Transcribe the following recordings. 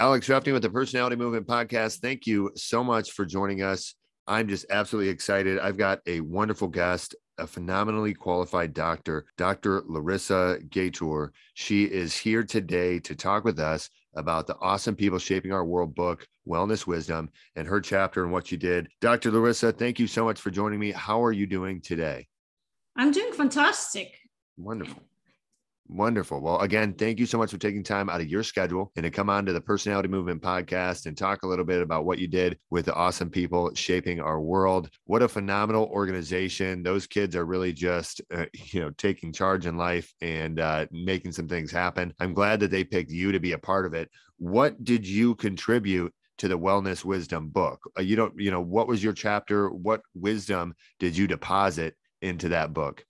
Alex Ruffney with the Personality Movement Podcast. Thank you so much for joining us. I'm just absolutely excited. I've got a wonderful guest, a phenomenally qualified doctor, Dr. Larissa Gaitour. She is here today to talk with us about the awesome people shaping our world book, Wellness Wisdom, and her chapter and what she did. Dr. Larissa, thank you so much for joining me. How are you doing today? I'm doing fantastic. Wonderful. Wonderful. Well, again, thank you so much for taking time out of your schedule and to come on to the Personality Movement podcast and talk a little bit about what you did with the awesome people shaping our world. What a phenomenal organization. Those kids are really just, uh, you know, taking charge in life and uh, making some things happen. I'm glad that they picked you to be a part of it. What did you contribute to the wellness wisdom book? Uh, you don't, you know, what was your chapter? What wisdom did you deposit into that book?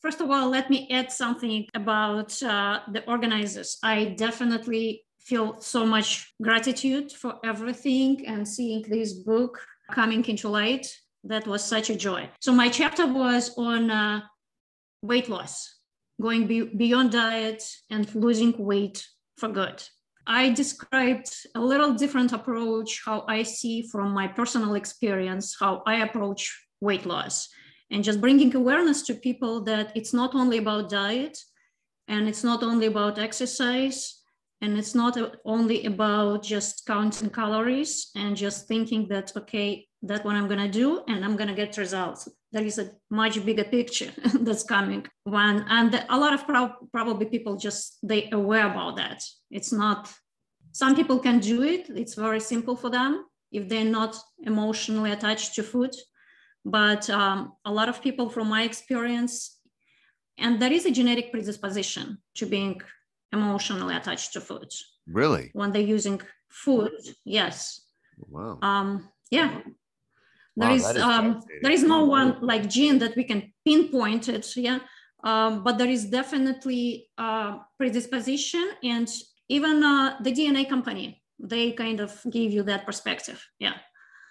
First of all, let me add something about uh, the organizers. I definitely feel so much gratitude for everything and seeing this book coming into light. That was such a joy. So, my chapter was on uh, weight loss, going be- beyond diet and losing weight for good. I described a little different approach, how I see from my personal experience, how I approach weight loss and just bringing awareness to people that it's not only about diet and it's not only about exercise and it's not only about just counting calories and just thinking that okay that's what i'm going to do and i'm going to get results. There is a much bigger picture that's coming. One and a lot of pro- probably people just they aware about that. It's not some people can do it. It's very simple for them. If they're not emotionally attached to food but um, a lot of people from my experience and there is a genetic predisposition to being emotionally attached to food. Really? When they're using food yes. Wow. Um, yeah. There wow, is, is um, there is no one like gene that we can pinpoint it yeah. Um, but there is definitely uh, predisposition and even uh, the dna company they kind of give you that perspective yeah.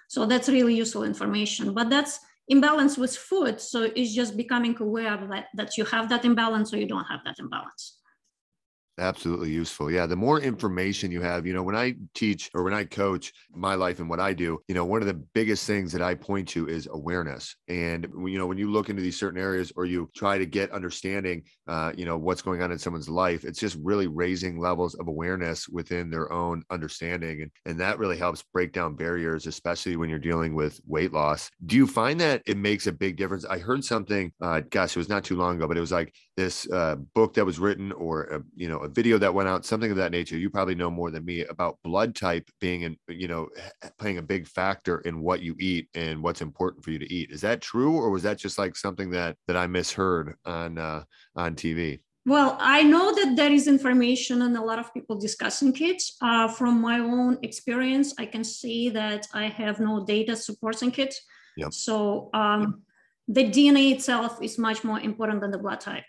So that's really useful information, but that's imbalance with food. So it's just becoming aware that, that you have that imbalance or you don't have that imbalance. Absolutely useful. Yeah. The more information you have, you know, when I teach or when I coach my life and what I do, you know, one of the biggest things that I point to is awareness. And, you know, when you look into these certain areas or you try to get understanding, uh, you know, what's going on in someone's life, it's just really raising levels of awareness within their own understanding. And, and that really helps break down barriers, especially when you're dealing with weight loss. Do you find that it makes a big difference? I heard something, uh, gosh, it was not too long ago, but it was like this uh, book that was written or, uh, you know, a video that went out, something of that nature. You probably know more than me about blood type being in, you know, playing a big factor in what you eat and what's important for you to eat. Is that true, or was that just like something that that I misheard on uh, on TV? Well, I know that there is information and a lot of people discussing it. Uh, from my own experience, I can see that I have no data supporting it. Yep. So um, the DNA itself is much more important than the blood type.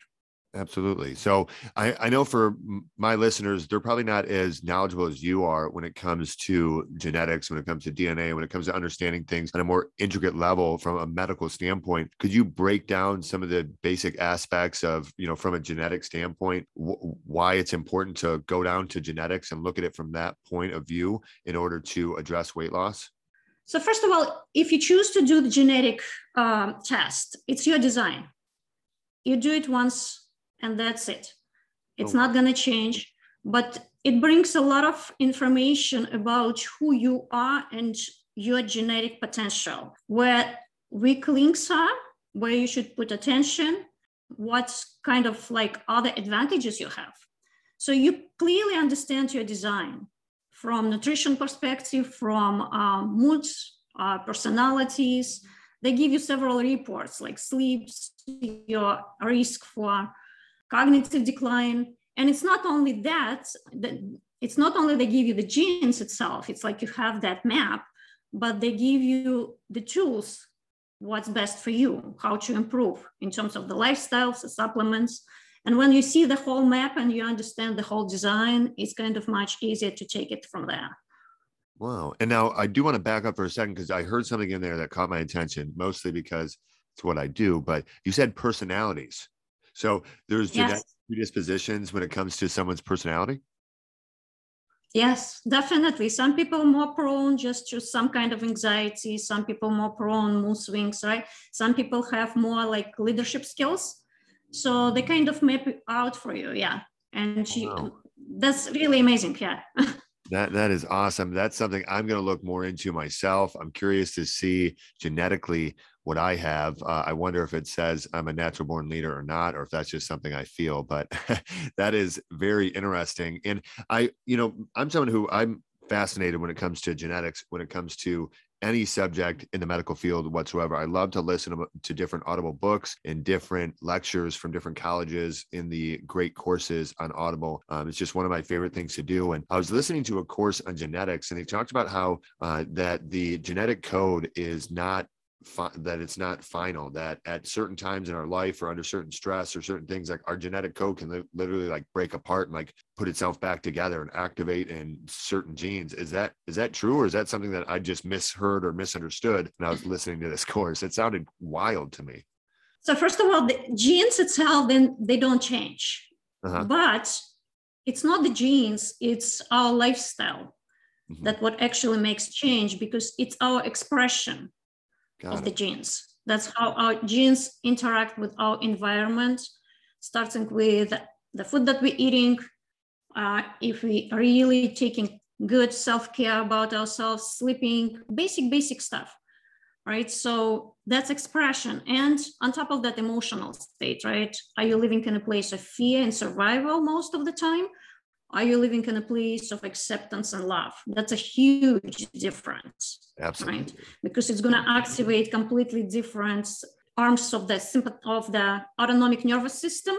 Absolutely. So I, I know for my listeners, they're probably not as knowledgeable as you are when it comes to genetics, when it comes to DNA, when it comes to understanding things on a more intricate level from a medical standpoint. Could you break down some of the basic aspects of, you know, from a genetic standpoint, w- why it's important to go down to genetics and look at it from that point of view in order to address weight loss? So first of all, if you choose to do the genetic um, test, it's your design. You do it once and that's it. It's oh. not going to change, but it brings a lot of information about who you are and your genetic potential, where weak links are, where you should put attention, what kind of like other advantages you have. So you clearly understand your design from nutrition perspective, from uh, moods, uh, personalities. They give you several reports like sleep, your risk for cognitive decline. And it's not only that, that it's not only they give you the genes itself, it's like you have that map, but they give you the tools, what's best for you, how to improve in terms of the lifestyles, the supplements. And when you see the whole map and you understand the whole design, it's kind of much easier to take it from there. Wow. And now I do want to back up for a second because I heard something in there that caught my attention, mostly because it's what I do. But you said personalities. So there's yes. genetic predispositions when it comes to someone's personality. Yes, definitely. Some people more prone just to some kind of anxiety. Some people more prone mood swings, right? Some people have more like leadership skills. So they kind of map it out for you. Yeah. And she, wow. that's really amazing. Yeah. That that is awesome. That's something I'm going to look more into myself. I'm curious to see genetically what I have. Uh, I wonder if it says I'm a natural born leader or not, or if that's just something I feel. But that is very interesting. And I, you know, I'm someone who I'm fascinated when it comes to genetics, when it comes to any subject in the medical field whatsoever. I love to listen to, different audible books and different lectures from different colleges in the great courses on Audible. Um, it's just one of my favorite things to do. And I was listening to a course on genetics, and they talked about how uh, that the genetic code is not fi- that it's not final that at certain times in our life or under certain stress or certain things like our genetic code can li- literally like break apart and like put itself back together and activate in certain genes. Is that is that true or is that something that i just misheard or misunderstood when i was listening to this course? It sounded wild to me. So first of all the genes itself then they don't change. Uh-huh. but it's not the genes it's our lifestyle mm-hmm. that what actually makes change because it's our expression Got of it. the genes. That's how our genes interact with our environment, starting with the food that we're eating. Uh, if we really taking good self-care about ourselves, sleeping, basic, basic stuff, right? So that's expression. And on top of that, emotional state, right? Are you living in a place of fear and survival most of the time? Are you living in a place of acceptance and love? That's a huge difference. Absolutely. Right? Because it's going to activate completely different arms of the sympath- of the autonomic nervous system.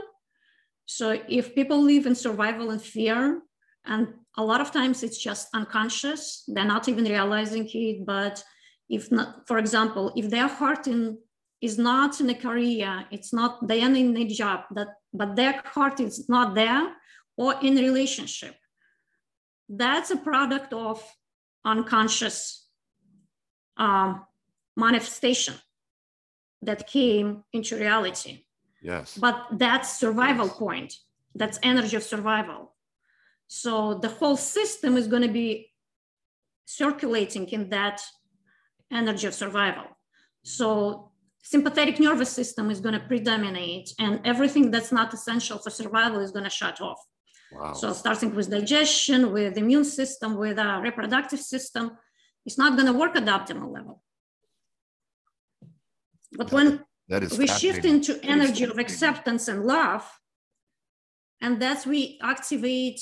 So if people live in survival and fear, and a lot of times it's just unconscious, they're not even realizing it. But if not, for example, if their heart in is not in a career, it's not they're in a job that, but their heart is not there, or in relationship. That's a product of unconscious um, manifestation that came into reality. Yes. But that's survival yes. point. That's energy of survival. So the whole system is going to be circulating in that energy of survival. So sympathetic nervous system is going to predominate and everything that's not essential for survival is going to shut off. Wow. So starting with digestion, with immune system, with a reproductive system, it's not going to work at the optimal level. But when that is we shift into energy of acceptance and love, and that's we activate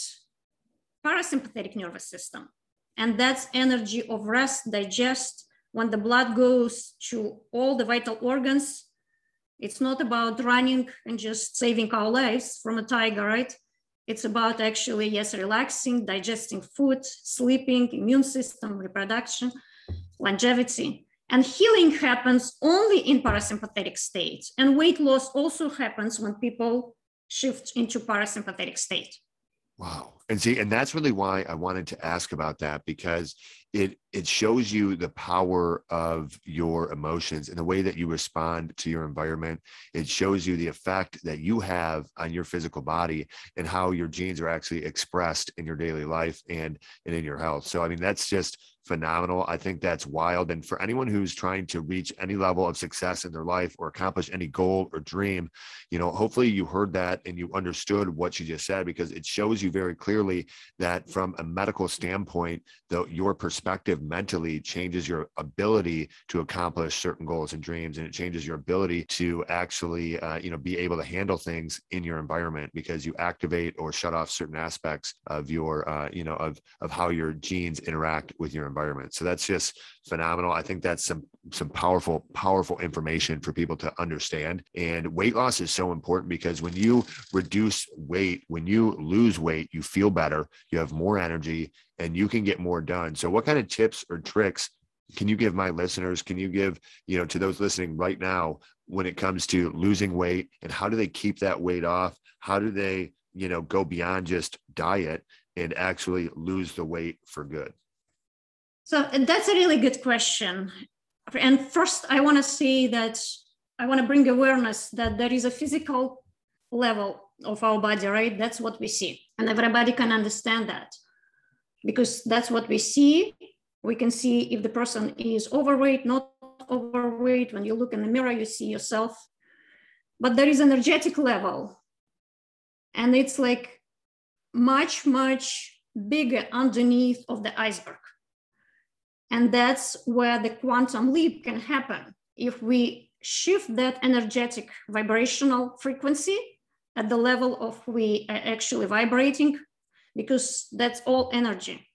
parasympathetic nervous system. And that's energy of rest, digest. When the blood goes to all the vital organs, it's not about running and just saving our lives from a tiger, right? It's about actually, yes, relaxing, digesting food, sleeping, immune system, reproduction, longevity. And healing happens only in parasympathetic state. And weight loss also happens when people shift into parasympathetic state. Wow. And see, and that's really why I wanted to ask about that because it it shows you the power of your emotions and the way that you respond to your environment. It shows you the effect that you have on your physical body and how your genes are actually expressed in your daily life and, and in your health. So I mean that's just phenomenal. I think that's wild. And for anyone who's trying to reach any level of success in their life or accomplish any goal or dream, you know, hopefully you heard that and you understood what she just said because it shows you very clearly that from a medical standpoint, though your perspective mentally changes your ability to accomplish certain goals and dreams, and it changes your ability to actually, uh, you know, be able to handle things in your environment because you activate or shut off certain aspects of your, uh, you know, of of how your genes interact with your. So that's just phenomenal. I think that's some some powerful powerful information for people to understand. And weight loss is so important because when you reduce weight, when you lose weight, you feel better, you have more energy, and you can get more done. So what kind of tips or tricks can you give my listeners can you give you know to those listening right now when it comes to losing weight and how do they keep that weight off how do they you know go beyond just diet and actually lose the weight for good so that's a really good question. And first, I want to say that I want to bring awareness that there is a physical level of our body, right? That's what we see. And everybody can understand that. because that's what we see. We can see if the person is overweight, not overweight. When you look in the mirror, you see yourself. But there is energetic level. And it's like much, much bigger underneath of the iceberg. And that's where the quantum leap can happen. If we shift that energetic vibrational frequency at the level of we are actually vibrating, because that's all energy,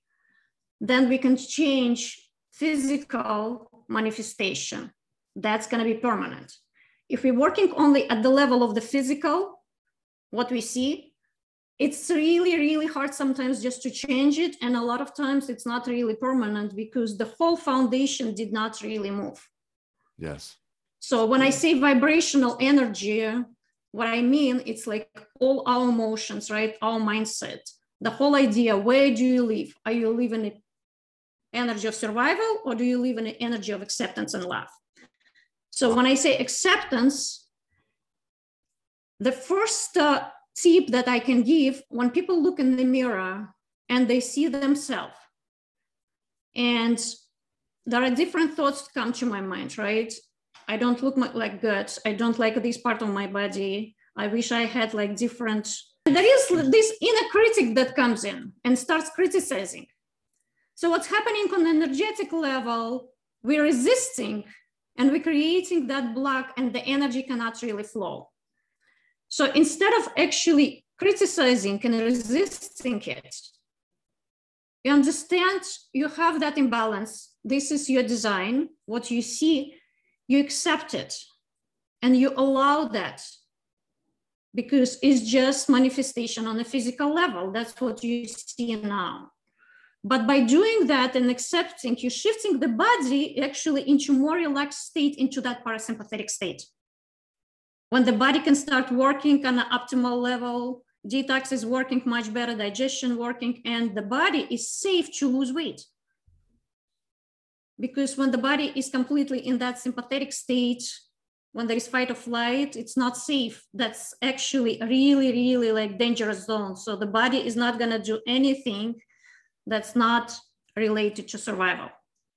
then we can change physical manifestation. That's going to be permanent. If we're working only at the level of the physical, what we see, it's really, really hard sometimes just to change it. And a lot of times it's not really permanent because the whole foundation did not really move. Yes. So when I say vibrational energy, what I mean, it's like all our emotions, right? Our mindset, the whole idea, where do you live? Are you living in energy of survival or do you live in the energy of acceptance and love? So when I say acceptance, the first uh, tip that I can give when people look in the mirror and they see themselves, and there are different thoughts come to my mind, right? I don't look like good. I don't like this part of my body. I wish I had like different. There is this inner critic that comes in and starts criticizing. So what's happening on the energetic level? We're resisting and we're creating that block and the energy cannot really flow. So instead of actually criticizing and resisting it, you understand you have that imbalance. This is your design. What you see, you accept it and you allow that because it's just manifestation on a physical level. That's what you see now. But by doing that and accepting, you're shifting the body actually into more relaxed state, into that parasympathetic state. When the body can start working on an optimal level, detox is working much better, digestion working, and the body is safe to lose weight. Because when the body is completely in that sympathetic state, when there is fight or flight, it's not safe. That's actually really, really like dangerous zone. So the body is not gonna do anything that's not related to survival.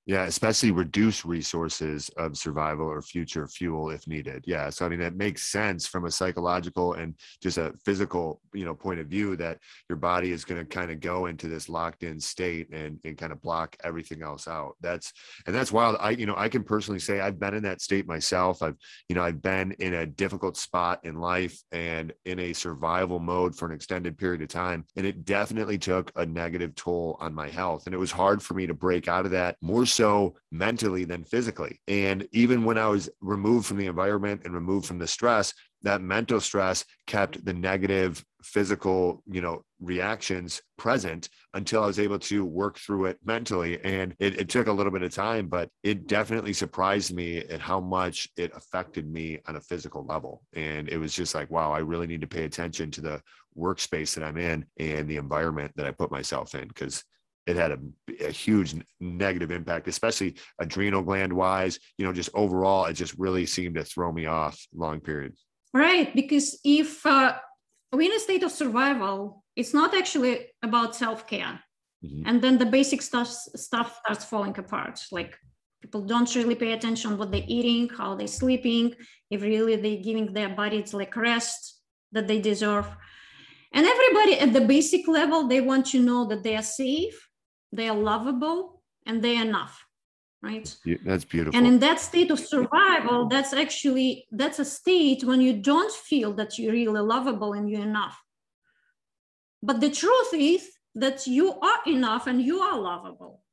Yeah, especially reduce resources of survival or future fuel if needed. Yeah, so I mean that makes sense from a psychological and just a physical, you know, point of view that your body is going to kind of go into this locked in state and, and kind of block everything else out. That's and that's wild. I you know I can personally say I've been in that state myself. I've you know I've been in a difficult spot in life and in a survival mode for an extended period of time, and it definitely took a negative toll on my health. And it was hard for me to break out of that more so mentally than physically. And even when I was removed from the environment and removed from the stress, that mental stress kept the negative physical, you know, reactions present until I was able to work through it mentally. And it, it took a little bit of time, but it definitely surprised me at how much it affected me on a physical level. And it was just like, wow, I really need to pay attention to the workspace that I'm in and the environment that I put myself in because it had a, a, huge negative impact, especially adrenal gland wise. You know, just overall, it just really seemed to throw me off long periods. Right, because if uh, we're in a state of survival, it's not actually about self care, mm-hmm. and then the basic stuff stuff starts falling apart. Like people don't really pay attention what they're eating, how they're sleeping, if really they're giving their bodies like rest that they deserve. And everybody at the basic level, they want to know that they are safe they are lovable and they are enough right? That's beautiful. And in that state of survival that's actually that's a state when you don't feel that you're really lovable and you're enough. But the truth is that you are enough and you are lovable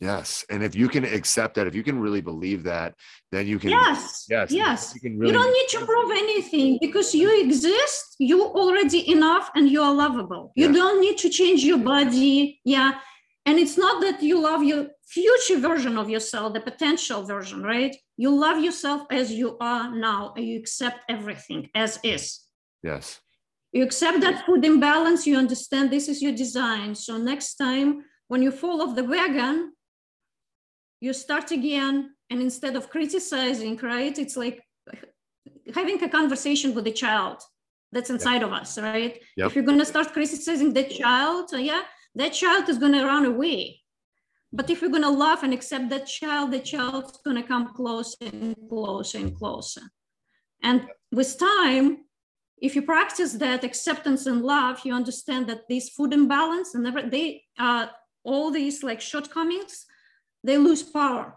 Yes. And if you can accept that, if you can really believe that, then you can. Yes. Yes. Yes. You, really, you don't need to prove anything because you exist. You're already enough and you are lovable. You yeah. don't need to change your body. Yeah. And it's not that you love your future version of yourself, the potential version, right? You love yourself as you are now and you accept everything as is. Yes. You accept that food imbalance. You understand this is your design. So next time when you fall off the wagon, you start again and instead of criticizing right it's like having a conversation with the child that's inside yep. of us right yep. if you're going to start criticizing the child yeah that child is going to run away. But if you're going to love and accept that child, the child's going to come closer and closer and closer. And with time, if you practice that acceptance and love, you understand that this food imbalance and they uh, all these like shortcomings, they lose power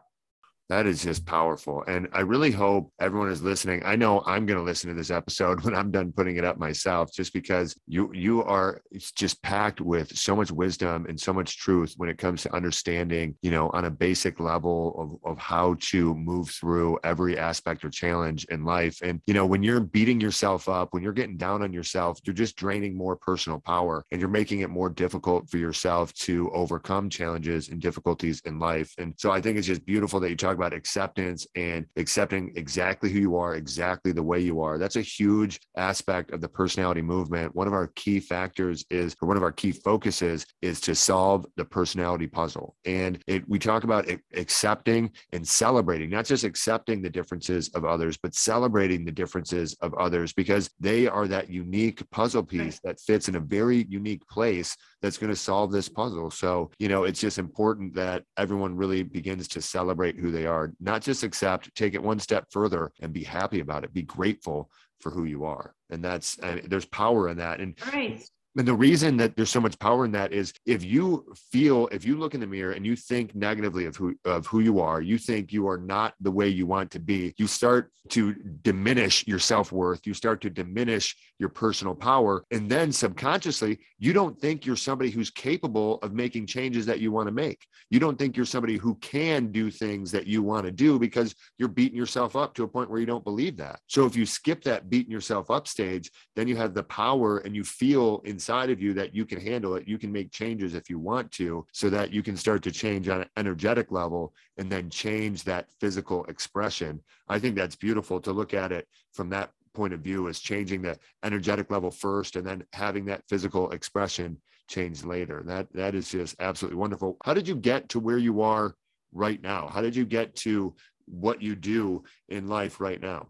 that is just powerful. And I really hope everyone is listening. I know I'm going to listen to this episode when I'm done putting it up myself, just because you you are it's just packed with so much wisdom and so much truth when it comes to understanding, you know, on a basic level of, of how to move through every aspect or challenge in life. And, you know, when you're beating yourself up, when you're getting down on yourself, you're just draining more personal power and you're making it more difficult for yourself to overcome challenges and difficulties in life. And so I think it's just beautiful that you talk about acceptance and accepting exactly who you are, exactly the way you are. That's a huge aspect of the personality movement. One of our key factors is, or one of our key focuses is to solve the personality puzzle. And it, we talk about accepting and celebrating, not just accepting the differences of others, but celebrating the differences of others because they are that unique puzzle piece that fits in a very unique place that's going to solve this puzzle. So, you know, it's just important that everyone really begins to celebrate who they are, not just accept, take it one step further and be happy about it, be grateful for who you are. And that's, and there's power in that. And right. And the reason that there's so much power in that is if you feel, if you look in the mirror and you think negatively of who of who you are, you think you are not the way you want to be, you start to diminish your self-worth, you start to diminish your personal power. And then subconsciously, you don't think you're somebody who's capable of making changes that you want to make. You don't think you're somebody who can do things that you want to do because you're beating yourself up to a point where you don't believe that. So if you skip that beating yourself up stage, then you have the power and you feel in inside of you that you can handle it. You can make changes if you want to, so that you can start to change on an energetic level and then change that physical expression. I think that's beautiful to look at it from that point of view as changing the energetic level first and then having that physical expression change later. That that is just absolutely wonderful. How did you get to where you are right now? How did you get to what you do in life right now?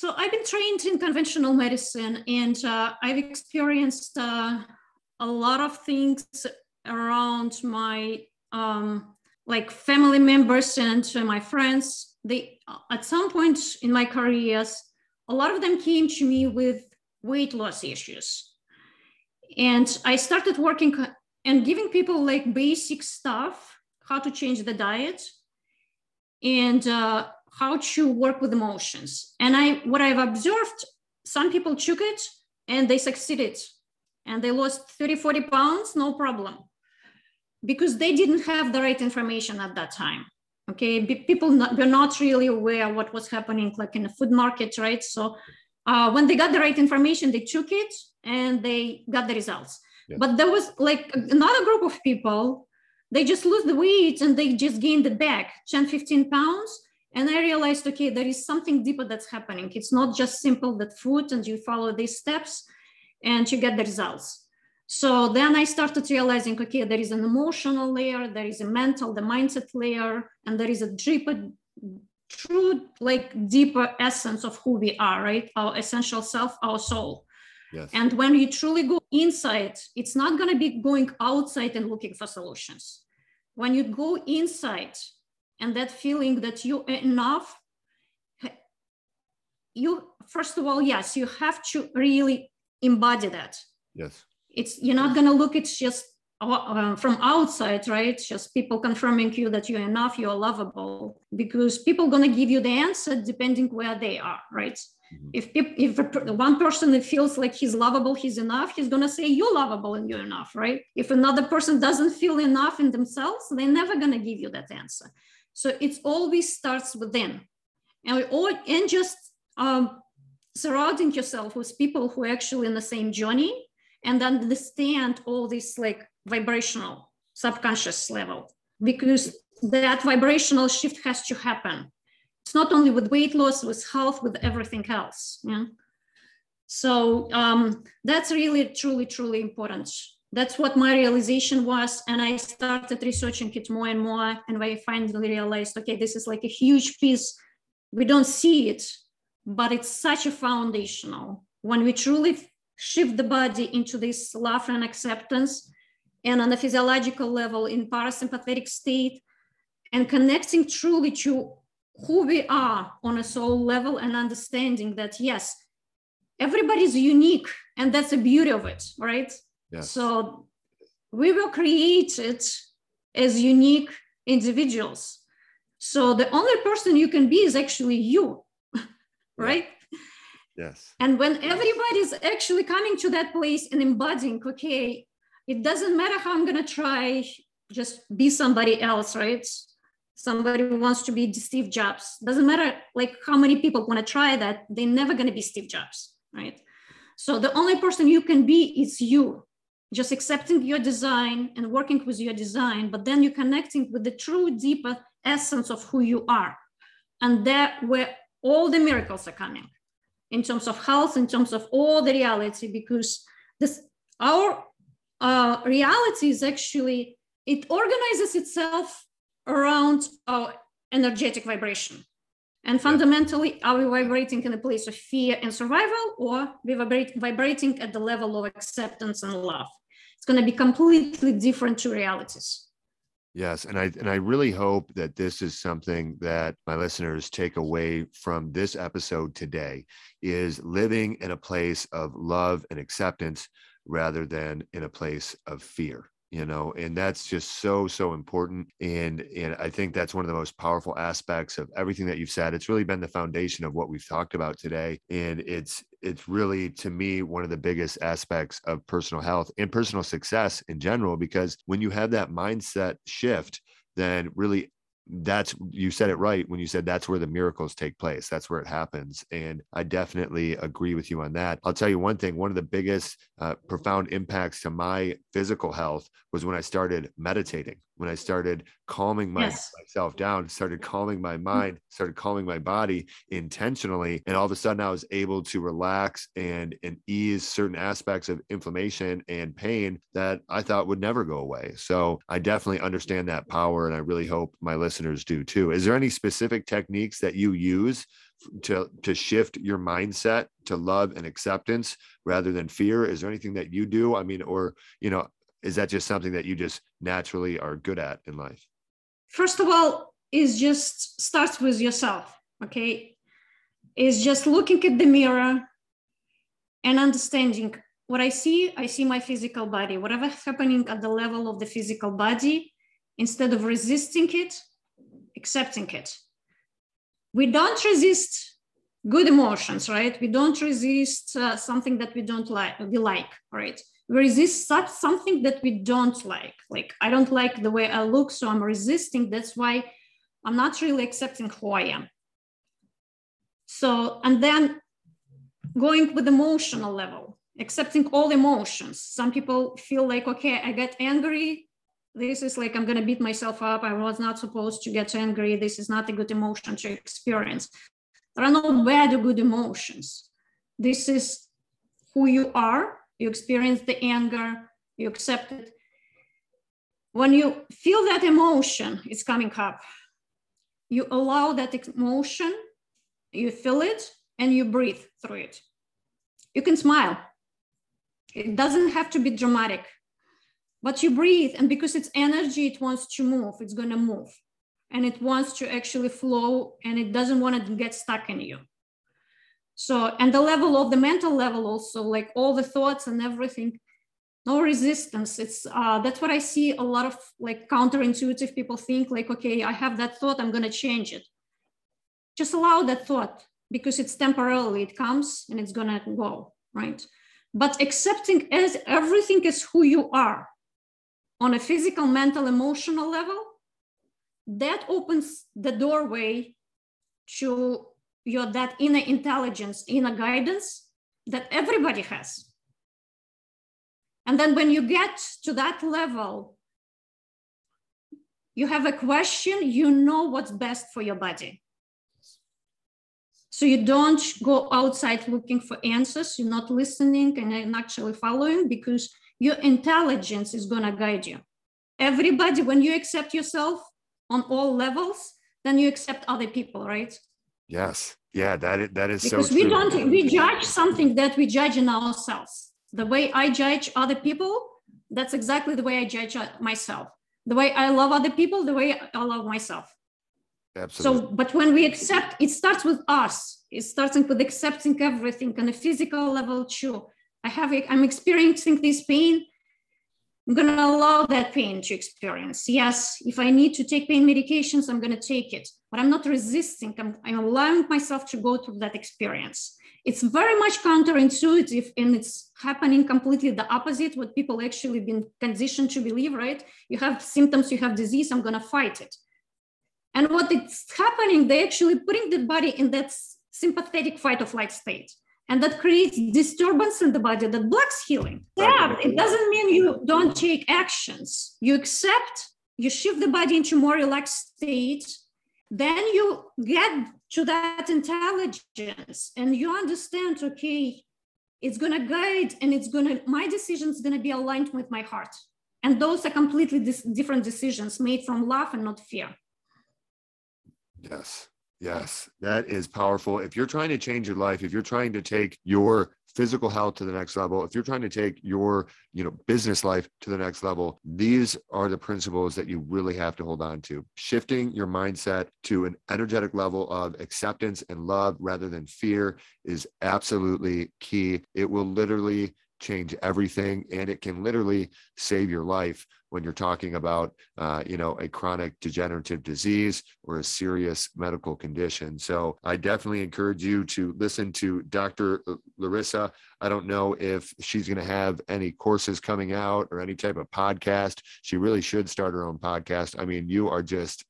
So I've been trained in conventional medicine and uh, I've experienced uh, a lot of things around my um, like family members and my friends. They at some point in my careers, a lot of them came to me with weight loss issues. And I started working and giving people like basic stuff, how to change the diet. And uh, how to work with emotions. And I, what I've observed, some people took it and they succeeded and they lost 30, 40 pounds, no problem, because they didn't have the right information at that time. Okay, people not, were not really aware what was happening, like in the food market, right? So uh, when they got the right information, they took it and they got the results. Yeah. But there was like another group of people, they just lose the weight and they just gained it back 10, 15 pounds and I realized, okay, there is something deeper that's happening. It's not just simple that food and you follow these steps and you get the results. So then I started realizing, okay, there is an emotional layer, there is a mental, the mindset layer, and there is a deeper, true, like deeper essence of who we are, right? Our essential self, our soul. Yes. And when you truly go inside, it's not going to be going outside and looking for solutions. When you go inside, and that feeling that you are enough you first of all yes you have to really embody that. Yes. It's you're not going to look it's just uh, from outside right? Just people confirming you that you're enough you're lovable because people going to give you the answer depending where they are right? Mm-hmm. if people, if one person feels like he's lovable he's enough he's going to say you're lovable and you're enough right? If another person doesn't feel enough in themselves they're never going to give you that answer so it always starts within. And we all, and just um, surrounding yourself with people who are actually in the same journey and understand all this like vibrational subconscious level because that vibrational shift has to happen. It's not only with weight loss, with health, with everything else. Yeah. So um, that's really, truly, truly important that's what my realization was and i started researching it more and more and i finally realized okay this is like a huge piece we don't see it but it's such a foundational. When we truly shift the body into this love and acceptance and on a physiological level in parasympathetic state and connecting truly to who we are on a soul level and understanding that yes everybody's unique and that's the beauty of it right yes. so we were created as unique individuals. So the only person you can be is actually you right? Yes. And when everybody's actually coming to that place and embodying okay it doesn't matter how i'm going to try just be somebody else right? Somebody wants to be steve jobs. Doesn't matter like how many people want to try that they're never going to be steve jobs right? So the only person you can be is you just accepting your design and working with your design but then you're connecting with the true deeper essence of who you are. And that where all the miracles are coming in terms of health in terms of all the reality because this our uh, reality is actually it organizes itself around our energetic vibration. And fundamentally are we vibrating in a place of fear and survival or we vibrate, vibrating at the level of acceptance and love it's going to be completely different to realities. Yes, and I and I really hope that this is something that my listeners take away from this episode today is living in a place of love and acceptance rather than in a place of fear you know and that's just so so important and and i think that's one of the most powerful aspects of everything that you've said. It's really been the foundation of what we've talked about today and it's it's really to me one of the biggest aspects of personal health and personal success in general because when you have that mindset shift then really that's you said it right when you said that's where the miracles take place that's where it happens and i definitely agree with you on that. I'll tell you one thing one of the biggest uh, profound impacts to my physical health was when i started meditating when I started calming my, yes. myself down, started calming my mm. mind, started calming my body intentionally. And all of a sudden I was able to relax and, and ease certain aspects of inflammation and pain that I thought would never go away. So I definitely understand that power. And I really hope my listeners do too. Is there any specific techniques that you use to to shift your mindset to love and acceptance rather than fear is there anything that you do i mean or you know is that just something that you just naturally are good at in life? First of all is just starts with yourself okay? Is just looking at the mirror and understanding what i see i see my physical body. Whatever's happening at the level of the physical body instead of resisting it accepting it. We don't resist good emotions right? We don't resist uh, something that we don't like we like right resist such something that we don't like. Like, I don't like the way I look, so I'm resisting. That's why I'm not really accepting who I am. So, and then going with emotional level, accepting all emotions. Some people feel like, okay, I get angry. This is like, I'm going to beat myself up. I was not supposed to get angry. This is not a good emotion to experience. There are no bad or good emotions. This is who you are you experience the anger, you accept it. When you feel that emotion is coming up, you allow that emotion, you feel it, and you breathe through it. You can smile. It doesn't have to be dramatic, but you breathe, and because it's energy, it wants to move, it's going to move, and it wants to actually flow, and it doesn't want to get stuck in you. So, and the level of the mental level also, like all the thoughts and everything, no resistance. It's uh, that's what I see a lot of like counterintuitive people think like, okay, I have that thought, I'm gonna change it. Just allow that thought because it's temporarily, it comes and it's gonna go, right? But accepting as everything is who you are on a physical, mental, emotional level, that opens the doorway to your that inner intelligence, inner guidance that everybody has. And then when you get to that level, you have a question, you know what's best for your body. So you don't go outside looking for answers, you're not listening and actually following because your intelligence is going to guide you. Everybody, when you accept yourself on all levels, then you accept other people, right? Yes. Yeah, that is, that is because so we don't we judge something that we judge in ourselves. The way I judge other people, That's exactly the way I judge uh, myself. The way I love other people, the way I love myself. Absolutely. So, but when we accept, it starts with us. It starts with accepting everything on a physical level too. I have, I'm experiencing this pain. I'm going to allow that pain to experience. Yes, if I need to take pain medications, I'm going to take it, but I'm not resisting. I'm, I'm allowing myself to go through that experience. It's very much counterintuitive and it's happening completely the opposite what people actually been conditioned to believe, right? You have symptoms, you have disease, I'm going to fight it. And what it's happening, they actually putting the body in that sympathetic fight or flight state. And that creates disturbance in the body that blocks healing. Yeah, it doesn't mean you don't take actions. You accept, you shift the body into more relaxed state, then you get to that intelligence and you understand, okay, it's gonna guide and it's gonna, my decision is gonna be aligned with my heart. And those are completely dis- different decisions made from love and not fear. Yes. Yes, that is powerful. If you're trying to change your life, if you're trying to take your physical health to the next level, if you're trying to take your, you know, business life to the next level, these are the principles that you really have to hold on to. Shifting your mindset to an energetic level of acceptance and love rather than fear is absolutely key. It will literally change everything and it can literally save your life when you're talking about uh, you know a chronic degenerative disease or a serious medical condition. So i definitely encourage you to listen to dr larissa. I don't know if she's going to have any courses coming out or any type of podcast. She really should start her own podcast. I mean you are just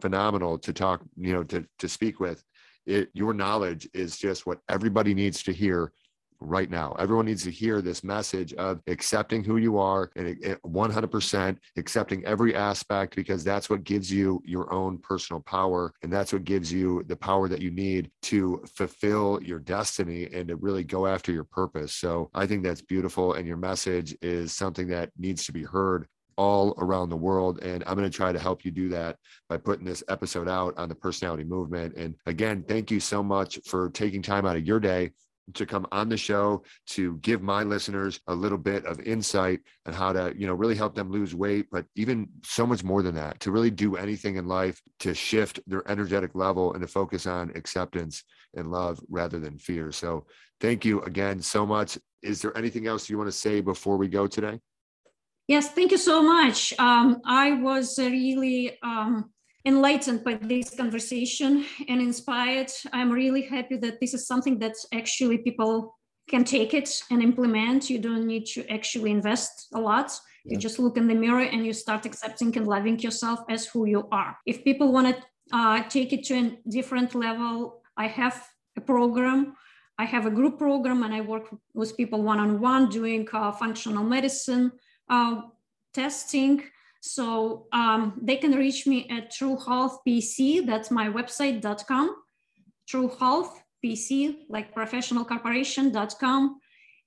phenomenal to talk you know to, to speak with. It, your knowledge is just what everybody needs to hear right now. Everyone needs to hear this message of accepting who you are and eh, 100% accepting every aspect because that's what gives you your own personal power. And that's what gives you the power that you need to fulfill your destiny and to really go after your purpose. So I think that's beautiful. And your message is something that needs to be heard all around the world. And I'm going to try to help you do that by putting this episode out on the personality movement. And again, thank you so much for taking time out of your day to come on the show to give my listeners a little bit of insight and how to you know really help them lose weight but even so much more than that to really do anything in life to shift their energetic level and to focus on acceptance and love rather than fear. So thank you again so much. Is there anything else you want to say before we go today? Yes thank you so much. Um, i was really um, enlightened by this conversation and inspired. I'm really happy that this is something that actually people can take it and implement. You don't need to actually invest a lot. Yeah. You just look in the mirror and you start accepting and loving yourself as who you are. If people want to uh, take it to a different level, I have a program. I have a group program and I work with people one on one doing uh, functional medicine uh, testing so um, they can reach me at True Health PC. That's my website.com. True Health PC, like professional corporation.com.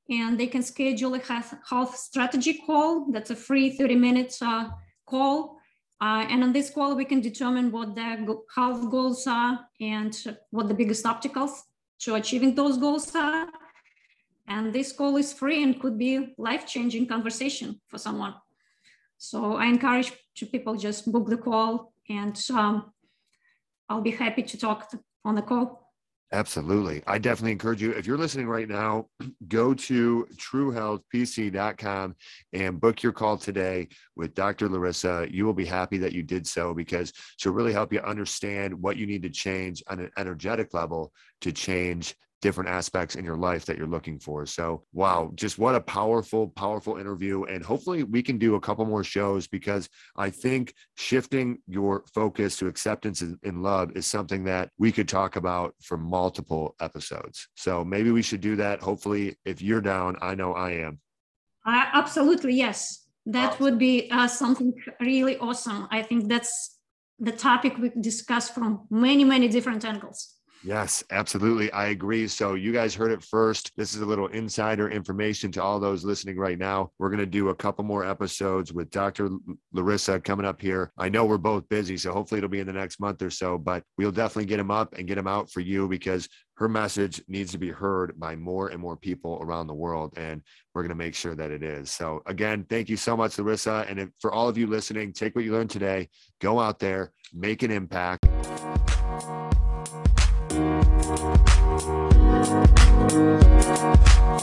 And they can schedule a health strategy call. That's a free 30 minutes uh, call. Uh, and on this call, we can determine what the health goals are and what the biggest obstacles to achieving those goals are. And this call is free and could be life-changing conversation for someone. So I encourage to people just book the call and um, I'll be happy to talk on the call. Absolutely. I definitely encourage you. If you're listening right now, go to truehealthpc.com and book your call today with Dr. Larissa. You will be happy that you did so because she'll really help you understand what you need to change on an energetic level to change different aspects in your life that you're looking for. So, wow, just what a powerful, powerful interview. And hopefully, we can do a couple more shows because I think shifting your focus to acceptance in love is something that we could talk about for multiple episodes. So, maybe we should do that. Hopefully, if you're down, I know I am. Uh, absolutely, yes. That awesome. would be uh, something really awesome. I think that's the topic we discuss from many, many different angles. Yes, absolutely. I agree. So you guys heard it first. This is a little insider information to all those listening right now. We're going to do a couple more episodes with Dr. Larissa coming up here. I know we're both busy, so hopefully it'll be in the next month or so, but we'll definitely get them up and get them out for you because her message needs to be heard by more and more people around the world. And we're going to make sure that it is. So, again, thank you so much, Larissa. And if, for all of you listening, take what you learned today, go out there, make an impact. Thank you.